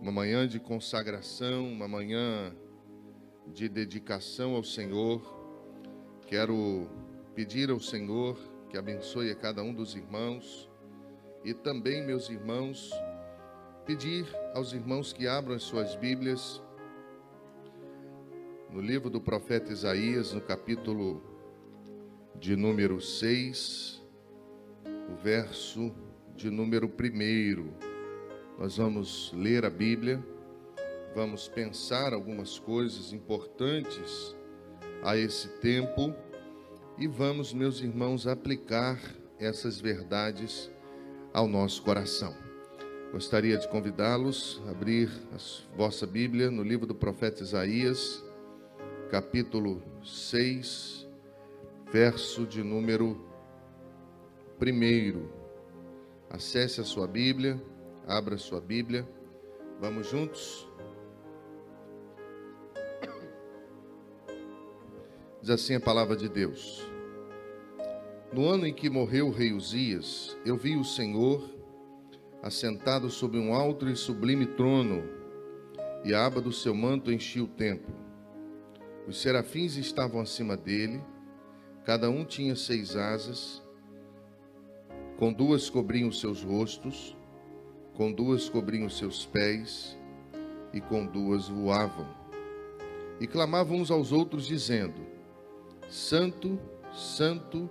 uma manhã de consagração, uma manhã de dedicação ao Senhor. Quero pedir ao Senhor que abençoe a cada um dos irmãos e também, meus irmãos, pedir aos irmãos que abram as suas Bíblias no livro do profeta Isaías, no capítulo de número 6, o verso de número 1. Nós vamos ler a Bíblia, vamos pensar algumas coisas importantes a esse tempo e vamos, meus irmãos, aplicar essas verdades ao nosso coração. Gostaria de convidá-los a abrir a vossa Bíblia no livro do profeta Isaías, capítulo 6, verso de número 1. Acesse a sua Bíblia Abra sua Bíblia. Vamos juntos? Diz assim a palavra de Deus. No ano em que morreu o rei Uzias, eu vi o Senhor assentado sobre um alto e sublime trono, e a aba do seu manto enchia o templo. Os serafins estavam acima dele, cada um tinha seis asas, com duas cobriam os seus rostos, com duas cobriam seus pés e com duas voavam. E clamavam uns aos outros, dizendo: Santo, Santo,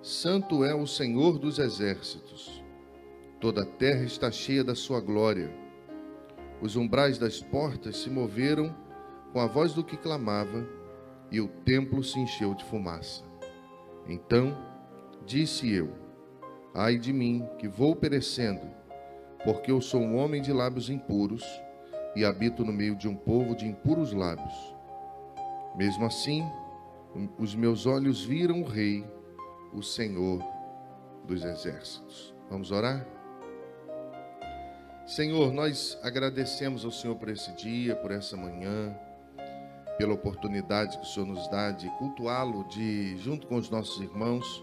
Santo é o Senhor dos exércitos. Toda a terra está cheia da sua glória. Os umbrais das portas se moveram com a voz do que clamava, e o templo se encheu de fumaça. Então disse eu: Ai de mim, que vou perecendo porque eu sou um homem de lábios impuros e habito no meio de um povo de impuros lábios. Mesmo assim, os meus olhos viram o Rei, o Senhor dos exércitos. Vamos orar? Senhor, nós agradecemos ao Senhor por esse dia, por essa manhã, pela oportunidade que o Senhor nos dá de cultuá-lo, de, junto com os nossos irmãos,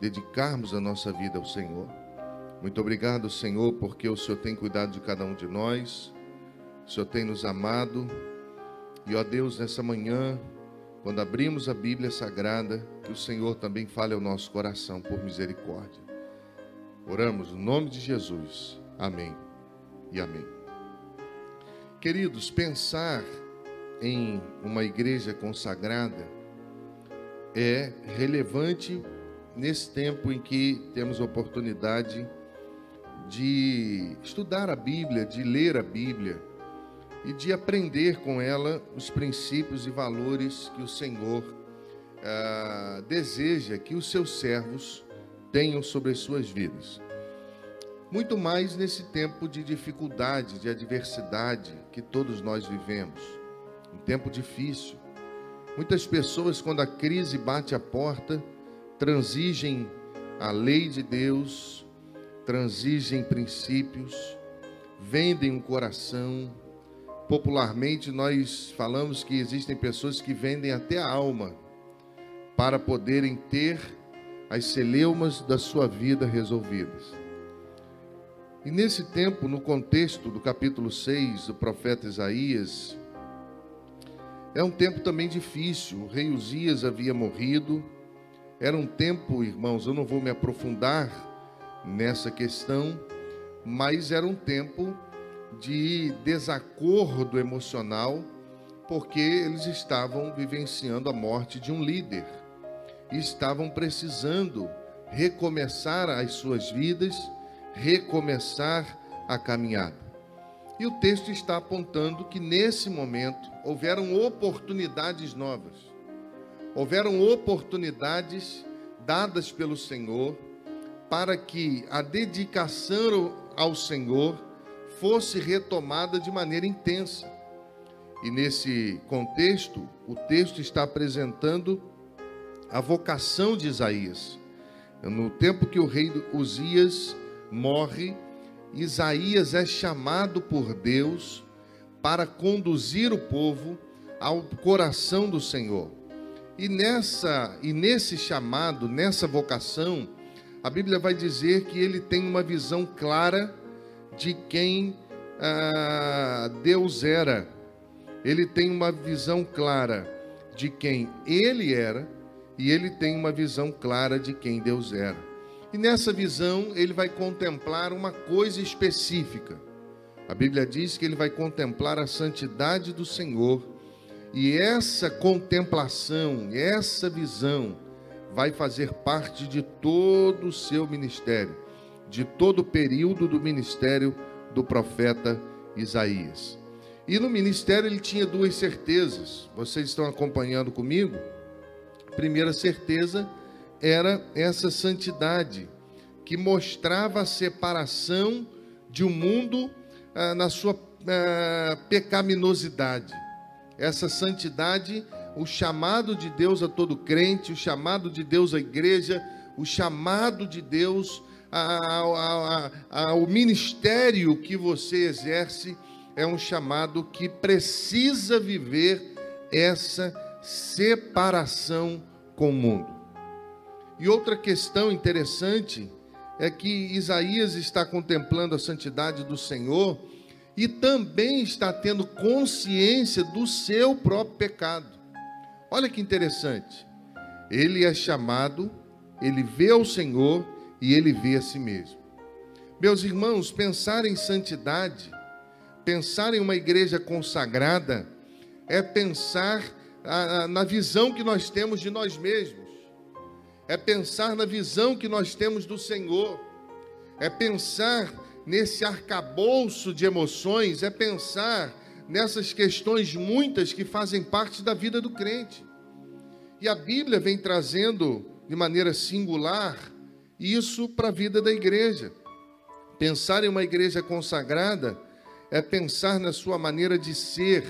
dedicarmos a nossa vida ao Senhor. Muito obrigado, Senhor, porque o Senhor tem cuidado de cada um de nós, o Senhor tem nos amado. E, ó Deus, nessa manhã, quando abrimos a Bíblia Sagrada, que o Senhor também fale ao nosso coração por misericórdia. Oramos no nome de Jesus. Amém e amém. Queridos, pensar em uma igreja consagrada é relevante nesse tempo em que temos oportunidade de de estudar a Bíblia, de ler a Bíblia e de aprender com ela os princípios e valores que o Senhor ah, deseja que os seus servos tenham sobre as suas vidas. Muito mais nesse tempo de dificuldade, de adversidade que todos nós vivemos. Um tempo difícil. Muitas pessoas, quando a crise bate a porta, transigem a lei de Deus, transigem princípios, vendem o coração. Popularmente, nós falamos que existem pessoas que vendem até a alma para poderem ter as celeumas da sua vida resolvidas. E nesse tempo, no contexto do capítulo 6 do profeta Isaías, é um tempo também difícil. O rei Uzias havia morrido. Era um tempo, irmãos, eu não vou me aprofundar nessa questão, mas era um tempo de desacordo emocional, porque eles estavam vivenciando a morte de um líder estavam precisando recomeçar as suas vidas, recomeçar a caminhada. E o texto está apontando que nesse momento houveram oportunidades novas, houveram oportunidades dadas pelo Senhor para que a dedicação ao Senhor fosse retomada de maneira intensa. E nesse contexto, o texto está apresentando a vocação de Isaías. No tempo que o rei Uzias morre, Isaías é chamado por Deus para conduzir o povo ao coração do Senhor. E nessa e nesse chamado, nessa vocação, a Bíblia vai dizer que ele tem uma visão clara de quem ah, Deus era. Ele tem uma visão clara de quem ele era e ele tem uma visão clara de quem Deus era. E nessa visão ele vai contemplar uma coisa específica. A Bíblia diz que ele vai contemplar a santidade do Senhor. E essa contemplação, essa visão, vai fazer parte de todo o seu ministério, de todo o período do ministério do profeta Isaías. E no ministério ele tinha duas certezas. Vocês estão acompanhando comigo? Primeira certeza era essa santidade que mostrava a separação de um mundo ah, na sua ah, pecaminosidade. Essa santidade o chamado de Deus a todo crente, o chamado de Deus à igreja, o chamado de Deus ao ministério que você exerce é um chamado que precisa viver essa separação com o mundo. E outra questão interessante é que Isaías está contemplando a santidade do Senhor e também está tendo consciência do seu próprio pecado. Olha que interessante. Ele é chamado, ele vê o Senhor e ele vê a si mesmo. Meus irmãos, pensar em santidade, pensar em uma igreja consagrada, é pensar na visão que nós temos de nós mesmos, é pensar na visão que nós temos do Senhor, é pensar nesse arcabouço de emoções, é pensar nessas questões muitas que fazem parte da vida do crente. E a Bíblia vem trazendo de maneira singular isso para a vida da igreja. Pensar em uma igreja consagrada é pensar na sua maneira de ser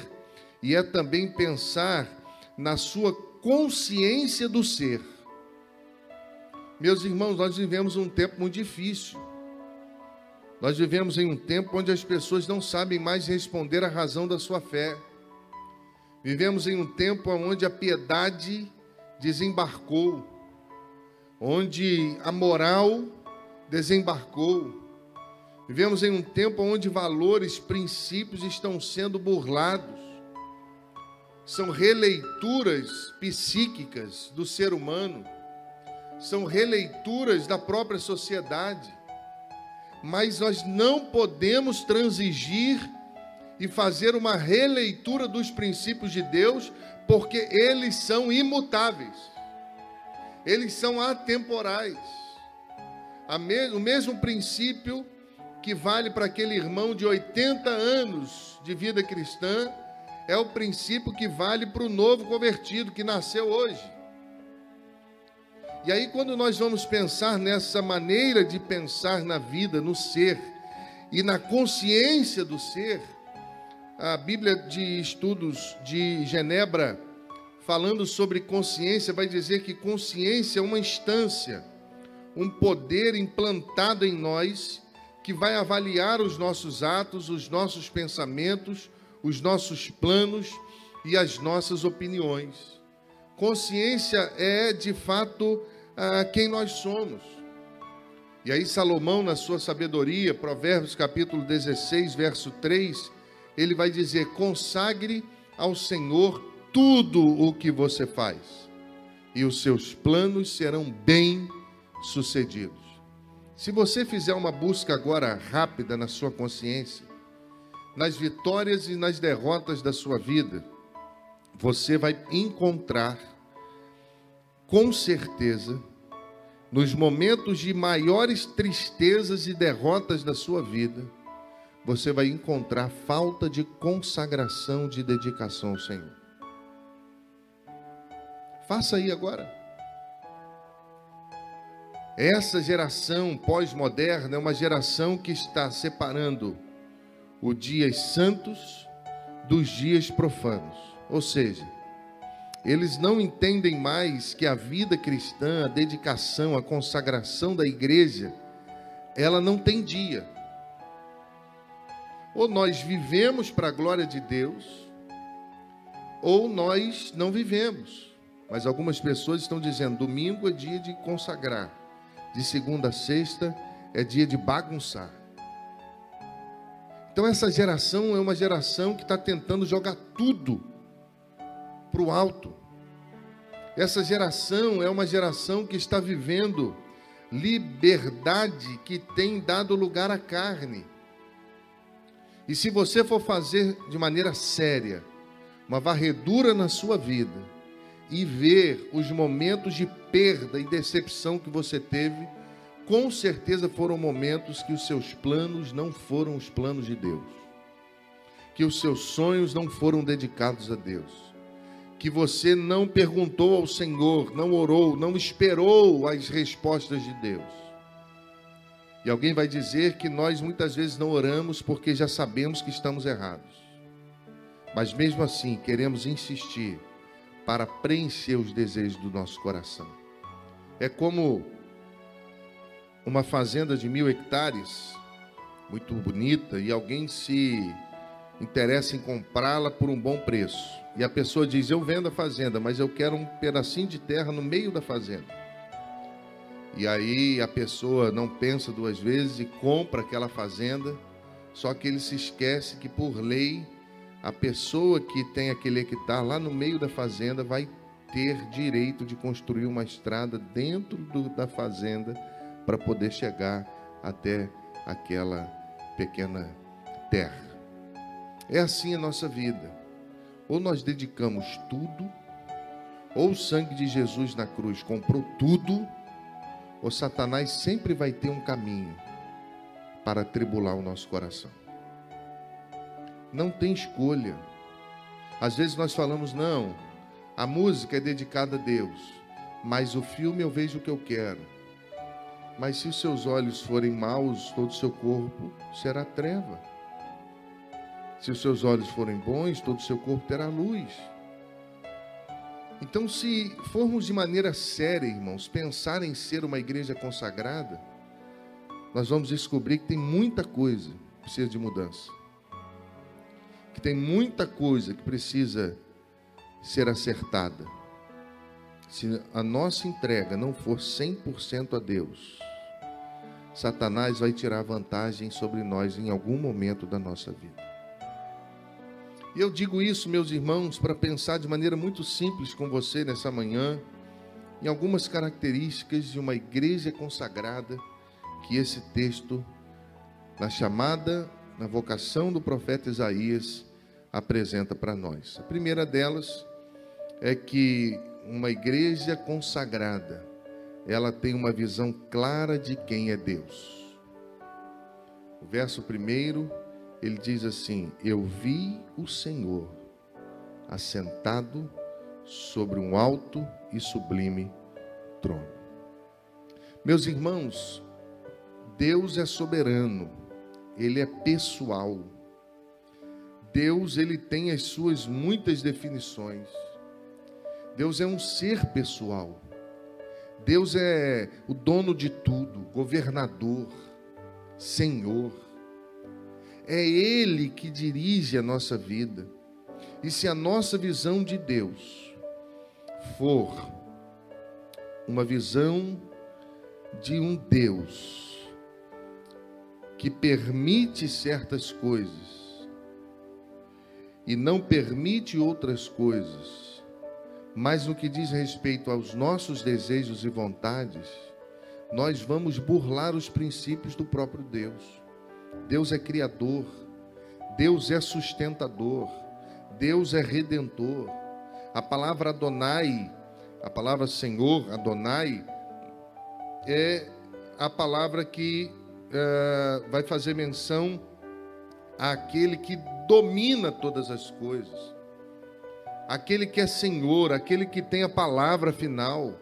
e é também pensar na sua consciência do ser. Meus irmãos, nós vivemos um tempo muito difícil. Nós vivemos em um tempo onde as pessoas não sabem mais responder à razão da sua fé. Vivemos em um tempo onde a piedade desembarcou, onde a moral desembarcou. Vivemos em um tempo onde valores, princípios estão sendo burlados. São releituras psíquicas do ser humano, são releituras da própria sociedade mas nós não podemos transigir e fazer uma releitura dos princípios de Deus, porque eles são imutáveis, eles são atemporais. o mesmo princípio que vale para aquele irmão de 80 anos de vida cristã, é o princípio que vale para o novo convertido que nasceu hoje. E aí, quando nós vamos pensar nessa maneira de pensar na vida, no ser e na consciência do ser, a Bíblia de Estudos de Genebra, falando sobre consciência, vai dizer que consciência é uma instância, um poder implantado em nós que vai avaliar os nossos atos, os nossos pensamentos, os nossos planos e as nossas opiniões. Consciência é, de fato, quem nós somos. E aí, Salomão, na sua sabedoria, Provérbios capítulo 16, verso 3, ele vai dizer: consagre ao Senhor tudo o que você faz, e os seus planos serão bem sucedidos. Se você fizer uma busca agora rápida na sua consciência, nas vitórias e nas derrotas da sua vida, você vai encontrar com certeza, nos momentos de maiores tristezas e derrotas da sua vida, você vai encontrar falta de consagração, de dedicação ao Senhor. Faça aí agora. Essa geração pós-moderna é uma geração que está separando os dias santos dos dias profanos. Ou seja, eles não entendem mais que a vida cristã, a dedicação, a consagração da igreja, ela não tem dia. Ou nós vivemos para a glória de Deus, ou nós não vivemos. Mas algumas pessoas estão dizendo: domingo é dia de consagrar, de segunda a sexta é dia de bagunçar. Então, essa geração é uma geração que está tentando jogar tudo para o alto. Essa geração é uma geração que está vivendo liberdade que tem dado lugar à carne. E se você for fazer de maneira séria uma varredura na sua vida e ver os momentos de perda e decepção que você teve, com certeza foram momentos que os seus planos não foram os planos de Deus, que os seus sonhos não foram dedicados a Deus, que você não perguntou ao Senhor, não orou, não esperou as respostas de Deus. E alguém vai dizer que nós muitas vezes não oramos porque já sabemos que estamos errados. Mas mesmo assim, queremos insistir para preencher os desejos do nosso coração. É como uma fazenda de mil hectares, muito bonita, e alguém se interessa em comprá-la por um bom preço. E a pessoa diz: Eu vendo a fazenda, mas eu quero um pedacinho de terra no meio da fazenda. E aí a pessoa não pensa duas vezes e compra aquela fazenda, só que ele se esquece que por lei a pessoa que tem aquele hectare lá no meio da fazenda vai ter direito de construir uma estrada dentro do, da fazenda para poder chegar até aquela pequena terra. É assim a nossa vida. Ou nós dedicamos tudo, ou o sangue de Jesus na cruz comprou tudo, ou Satanás sempre vai ter um caminho para tribular o nosso coração. Não tem escolha. Às vezes nós falamos, não, a música é dedicada a Deus, mas o filme eu vejo o que eu quero. Mas se os seus olhos forem maus, todo o seu corpo será treva. Se os seus olhos forem bons, todo o seu corpo terá luz. Então, se formos de maneira séria, irmãos, pensar em ser uma igreja consagrada, nós vamos descobrir que tem muita coisa que precisa de mudança. Que tem muita coisa que precisa ser acertada. Se a nossa entrega não for 100% a Deus, Satanás vai tirar vantagem sobre nós em algum momento da nossa vida. E eu digo isso, meus irmãos, para pensar de maneira muito simples com você nessa manhã, em algumas características de uma igreja consagrada que esse texto, na chamada, na vocação do profeta Isaías, apresenta para nós. A primeira delas é que uma igreja consagrada, ela tem uma visão clara de quem é Deus. O verso primeiro ele diz assim: Eu vi o Senhor assentado sobre um alto e sublime trono. Meus irmãos, Deus é soberano, ele é pessoal. Deus, ele tem as suas muitas definições. Deus é um ser pessoal. Deus é o dono de tudo, governador, Senhor. É Ele que dirige a nossa vida. E se a nossa visão de Deus for uma visão de um Deus que permite certas coisas e não permite outras coisas, mas no que diz respeito aos nossos desejos e vontades, nós vamos burlar os princípios do próprio Deus. Deus é criador, Deus é sustentador, Deus é redentor. A palavra Adonai, a palavra Senhor, Adonai, é a palavra que uh, vai fazer menção àquele que domina todas as coisas, aquele que é Senhor, aquele que tem a palavra final.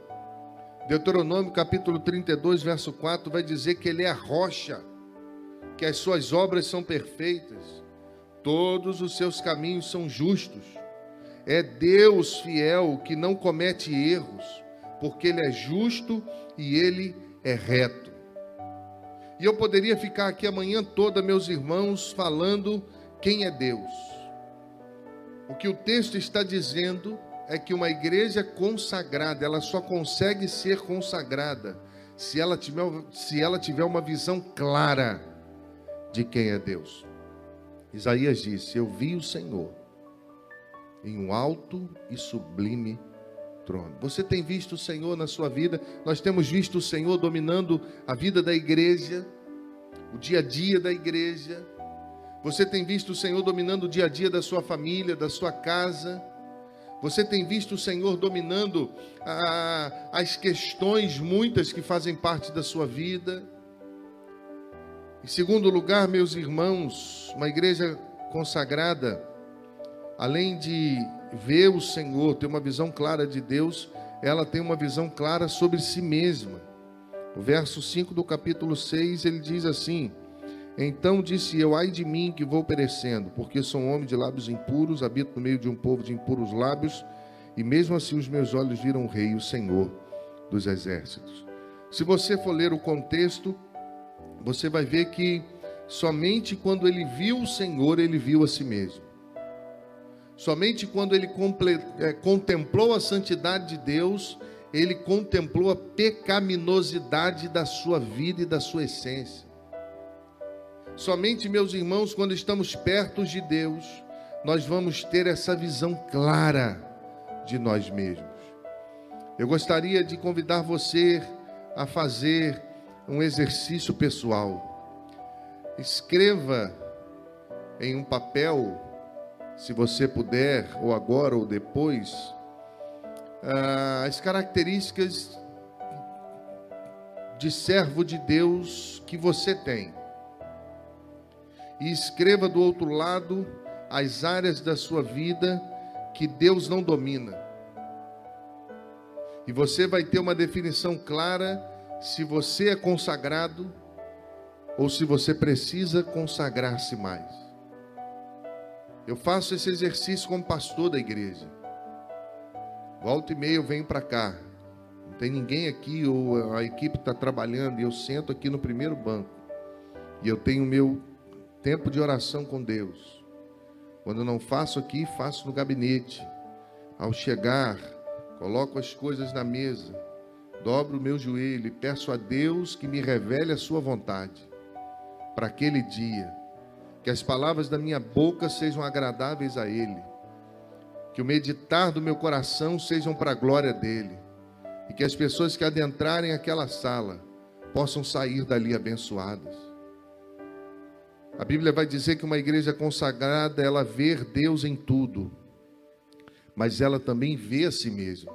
Deuteronômio capítulo 32, verso 4 vai dizer que ele é a rocha que as suas obras são perfeitas, todos os seus caminhos são justos. É Deus fiel que não comete erros, porque Ele é justo e Ele é reto. E eu poderia ficar aqui amanhã toda, meus irmãos, falando quem é Deus. O que o texto está dizendo é que uma igreja consagrada, ela só consegue ser consagrada se ela tiver, se ela tiver uma visão clara de quem é Deus. Isaías disse: Eu vi o Senhor em um alto e sublime trono. Você tem visto o Senhor na sua vida? Nós temos visto o Senhor dominando a vida da igreja, o dia a dia da igreja. Você tem visto o Senhor dominando o dia a dia da sua família, da sua casa. Você tem visto o Senhor dominando as questões, muitas que fazem parte da sua vida. Em segundo lugar, meus irmãos, uma igreja consagrada, além de ver o Senhor, ter uma visão clara de Deus, ela tem uma visão clara sobre si mesma. O verso 5 do capítulo 6, ele diz assim: Então disse eu, ai de mim que vou perecendo, porque sou um homem de lábios impuros, habito no meio de um povo de impuros lábios, e mesmo assim os meus olhos viram o Rei, o Senhor dos exércitos. Se você for ler o contexto, você vai ver que somente quando ele viu o Senhor, ele viu a si mesmo. Somente quando ele é, contemplou a santidade de Deus, ele contemplou a pecaminosidade da sua vida e da sua essência. Somente, meus irmãos, quando estamos perto de Deus, nós vamos ter essa visão clara de nós mesmos. Eu gostaria de convidar você a fazer um exercício pessoal. Escreva em um papel se você puder, ou agora ou depois, ah, as características de servo de Deus que você tem. E escreva do outro lado as áreas da sua vida que Deus não domina. E você vai ter uma definição clara se você é consagrado ou se você precisa consagrar-se mais. Eu faço esse exercício como pastor da igreja. Volta e meia eu venho para cá. Não tem ninguém aqui, ou a equipe está trabalhando, e eu sento aqui no primeiro banco. E eu tenho meu tempo de oração com Deus. Quando eu não faço aqui, faço no gabinete. Ao chegar, coloco as coisas na mesa, dobro o meu joelho e peço a Deus que me revele a sua vontade para aquele dia que as palavras da minha boca sejam agradáveis a Ele, que o meditar do meu coração sejam para a glória dEle, e que as pessoas que adentrarem aquela sala possam sair dali abençoadas. A Bíblia vai dizer que uma igreja consagrada, ela vê Deus em tudo, mas ela também vê a si mesma.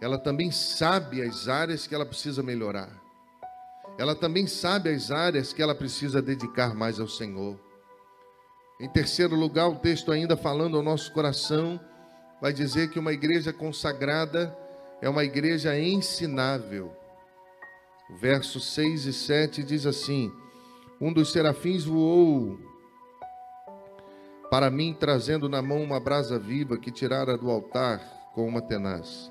Ela também sabe as áreas que ela precisa melhorar ela também sabe as áreas que ela precisa dedicar mais ao Senhor. Em terceiro lugar, o texto ainda falando ao nosso coração, vai dizer que uma igreja consagrada é uma igreja ensinável. O verso 6 e 7 diz assim: Um dos serafins voou para mim, trazendo na mão uma brasa viva que tirara do altar com uma tenaz.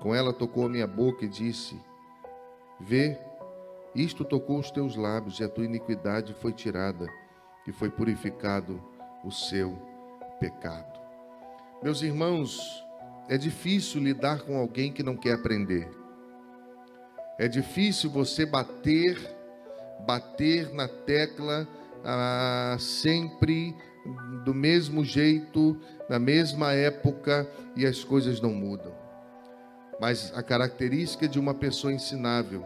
Com ela tocou a minha boca e disse: Vê, isto tocou os teus lábios e a tua iniquidade foi tirada e foi purificado o seu pecado. Meus irmãos, é difícil lidar com alguém que não quer aprender. É difícil você bater, bater na tecla ah, sempre do mesmo jeito, na mesma época e as coisas não mudam. Mas a característica de uma pessoa ensinável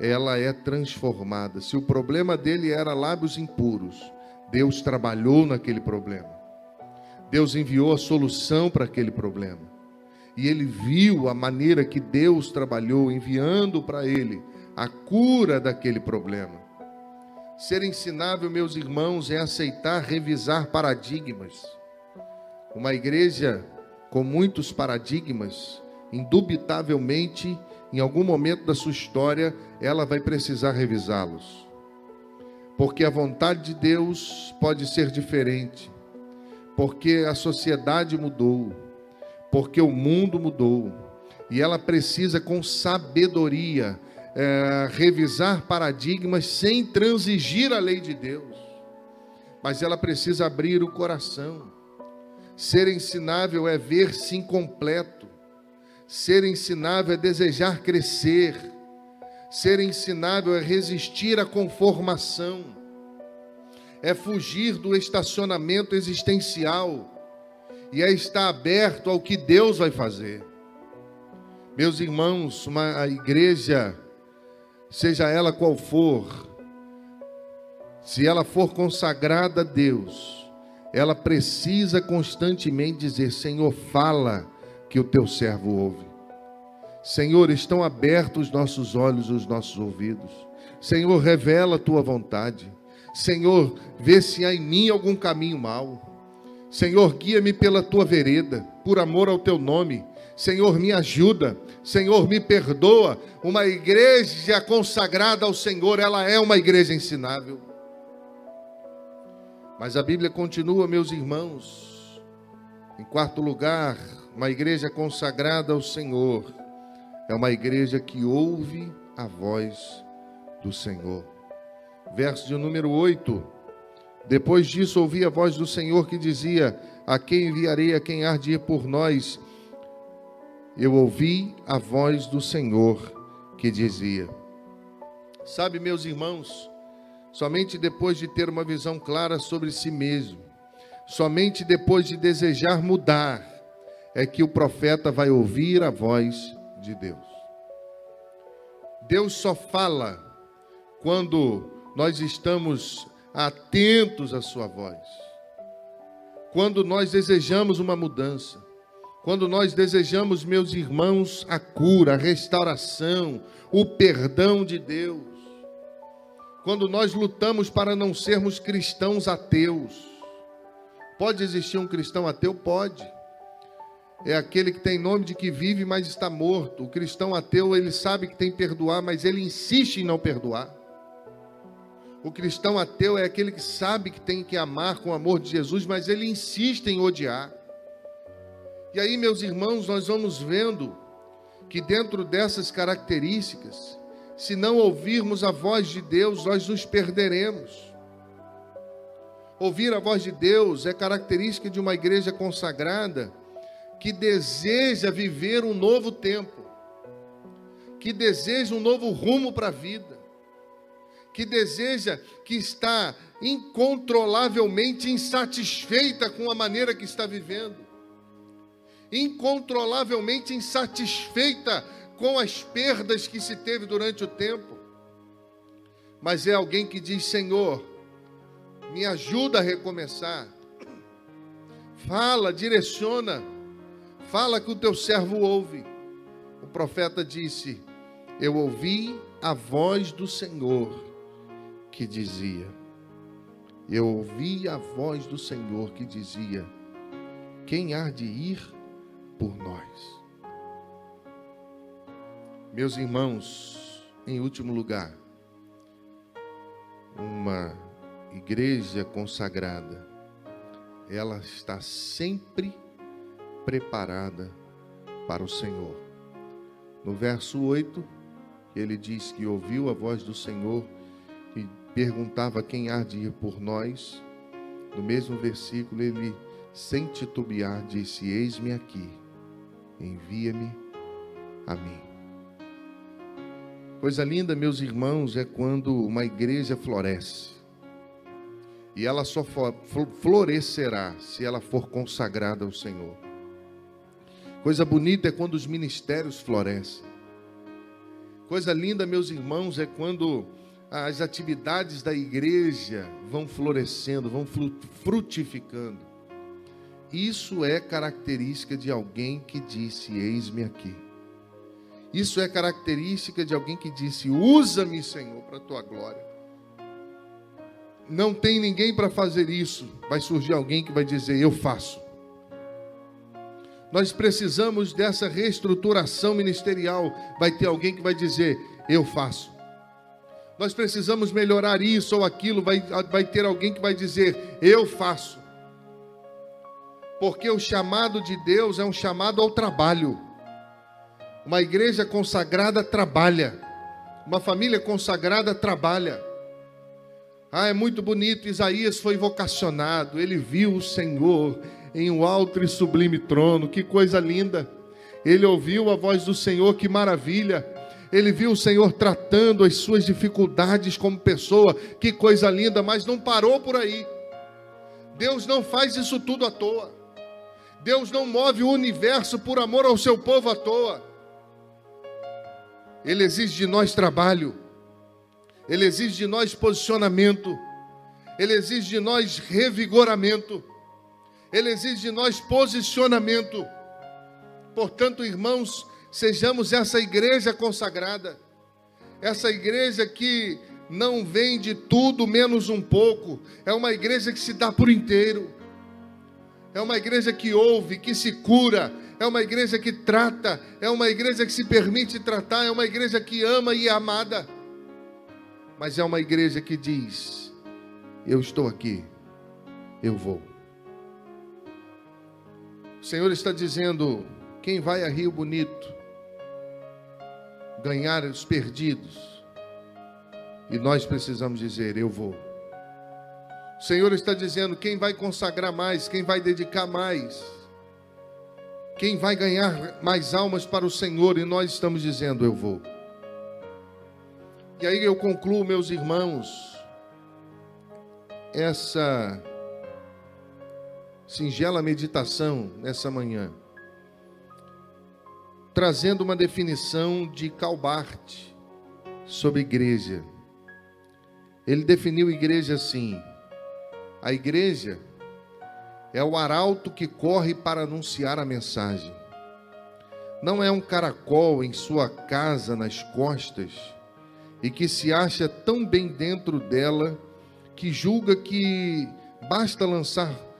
ela é transformada. Se o problema dele era lábios impuros, Deus trabalhou naquele problema. Deus enviou a solução para aquele problema. E ele viu a maneira que Deus trabalhou, enviando para ele a cura daquele problema. Ser ensinável, meus irmãos, é aceitar revisar paradigmas. Uma igreja com muitos paradigmas, indubitavelmente, em algum momento da sua história, ela vai precisar revisá-los. Porque a vontade de Deus pode ser diferente, porque a sociedade mudou, porque o mundo mudou, e ela precisa, com sabedoria, é, revisar paradigmas sem transigir a lei de Deus, mas ela precisa abrir o coração. Ser ensinável é ver-se incompleto, ser ensinável é desejar crescer. Ser ensinável é resistir à conformação. é fugir do estacionamento existencial e é estar aberto ao que Deus vai fazer. Meus irmãos, uma igreja, seja ela qual for, se ela for consagrada a Deus, ela precisa constantemente dizer: Senhor, fala que o teu servo ouve. Senhor, estão abertos os nossos olhos, os nossos ouvidos. Senhor, revela a tua vontade. Senhor, vê se há em mim algum caminho mau. Senhor, guia-me pela tua vereda, por amor ao teu nome. Senhor, me ajuda. Senhor, me perdoa. Uma igreja consagrada ao Senhor, ela é uma igreja ensinável. Mas a Bíblia continua, meus irmãos. Em quarto lugar, uma igreja consagrada ao Senhor é uma igreja que ouve a voz do Senhor. Verso de número 8. Depois disso, ouvi a voz do Senhor que dizia: A quem enviarei, a quem há de ir por nós? Eu ouvi a voz do Senhor que dizia: Sabe, meus irmãos, Somente depois de ter uma visão clara sobre si mesmo, somente depois de desejar mudar, é que o profeta vai ouvir a voz de Deus. Deus só fala quando nós estamos atentos à Sua voz, quando nós desejamos uma mudança, quando nós desejamos, meus irmãos, a cura, a restauração, o perdão de Deus quando nós lutamos para não sermos cristãos ateus. Pode existir um cristão ateu? Pode. É aquele que tem nome de que vive, mas está morto. O cristão ateu, ele sabe que tem que perdoar, mas ele insiste em não perdoar. O cristão ateu é aquele que sabe que tem que amar com o amor de Jesus, mas ele insiste em odiar. E aí, meus irmãos, nós vamos vendo que dentro dessas características, se não ouvirmos a voz de Deus, nós nos perderemos. Ouvir a voz de Deus é característica de uma igreja consagrada que deseja viver um novo tempo, que deseja um novo rumo para a vida, que deseja, que está incontrolavelmente insatisfeita com a maneira que está vivendo, incontrolavelmente insatisfeita com as perdas que se teve durante o tempo, mas é alguém que diz: Senhor, me ajuda a recomeçar. Fala, direciona, fala que o teu servo ouve. O profeta disse: Eu ouvi a voz do Senhor que dizia, eu ouvi a voz do Senhor que dizia: Quem há de ir por nós? Meus irmãos, em último lugar, uma igreja consagrada, ela está sempre preparada para o Senhor. No verso 8, ele diz que ouviu a voz do Senhor e perguntava quem há de ir por nós. No mesmo versículo, ele, sem titubear, disse: Eis-me aqui, envia-me a mim. Coisa linda, meus irmãos, é quando uma igreja floresce. E ela só florescerá se ela for consagrada ao Senhor. Coisa bonita é quando os ministérios florescem. Coisa linda, meus irmãos, é quando as atividades da igreja vão florescendo, vão frutificando. Isso é característica de alguém que disse: Eis-me aqui. Isso é característica de alguém que disse: Usa-me, Senhor, para a tua glória. Não tem ninguém para fazer isso. Vai surgir alguém que vai dizer: Eu faço. Nós precisamos dessa reestruturação ministerial. Vai ter alguém que vai dizer: Eu faço. Nós precisamos melhorar isso ou aquilo. Vai, vai ter alguém que vai dizer: Eu faço. Porque o chamado de Deus é um chamado ao trabalho. Uma igreja consagrada trabalha. Uma família consagrada trabalha. Ah, é muito bonito. Isaías foi vocacionado. Ele viu o Senhor em um alto e sublime trono. Que coisa linda. Ele ouviu a voz do Senhor, que maravilha. ele viu o Senhor tratando as suas dificuldades como pessoa, que coisa linda, mas não parou por aí. Deus não faz isso tudo à toa. Deus não move o universo por amor ao seu povo à toa. Ele exige de nós trabalho, ele exige de nós posicionamento, ele exige de nós revigoramento, ele exige de nós posicionamento. Portanto, irmãos, sejamos essa igreja consagrada, essa igreja que não vem de tudo menos um pouco, é uma igreja que se dá por inteiro, é uma igreja que ouve, que se cura, é uma igreja que trata, é uma igreja que se permite tratar, é uma igreja que ama e é amada, mas é uma igreja que diz: Eu estou aqui, eu vou. O Senhor está dizendo: quem vai a Rio Bonito ganhar os perdidos. E nós precisamos dizer: Eu vou. O Senhor está dizendo: quem vai consagrar mais, quem vai dedicar mais, quem vai ganhar mais almas para o Senhor, e nós estamos dizendo: Eu vou. E aí eu concluo, meus irmãos, essa singela meditação nessa manhã trazendo uma definição de Calbart sobre igreja. Ele definiu igreja assim: a igreja é o arauto que corre para anunciar a mensagem. Não é um caracol em sua casa nas costas e que se acha tão bem dentro dela que julga que basta lançar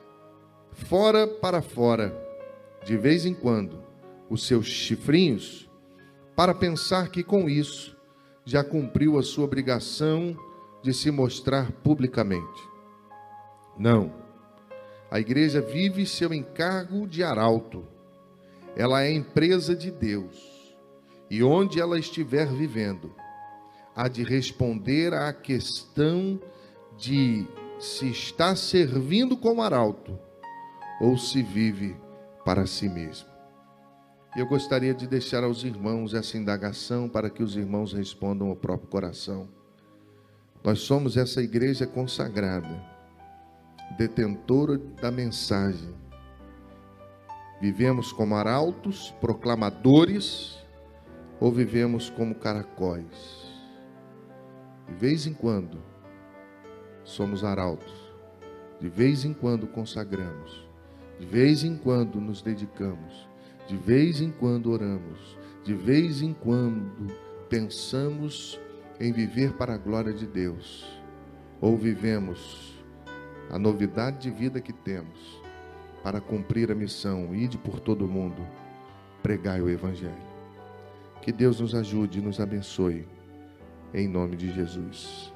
fora para fora, de vez em quando, os seus chifrinhos, para pensar que com isso já cumpriu a sua obrigação de se mostrar publicamente. Não. A igreja vive seu encargo de arauto. Ela é empresa de Deus. E onde ela estiver vivendo, há de responder à questão de se está servindo como arauto ou se vive para si mesmo. E eu gostaria de deixar aos irmãos essa indagação para que os irmãos respondam ao próprio coração. Nós somos essa igreja consagrada, detentora da mensagem. Vivemos como arautos, proclamadores, ou vivemos como caracóis? De vez em quando, somos arautos. De vez em quando consagramos. De vez em quando nos dedicamos de vez em quando oramos, de vez em quando pensamos em viver para a glória de Deus, ou vivemos a novidade de vida que temos para cumprir a missão, ide por todo o mundo, pregai o Evangelho. Que Deus nos ajude e nos abençoe, em nome de Jesus.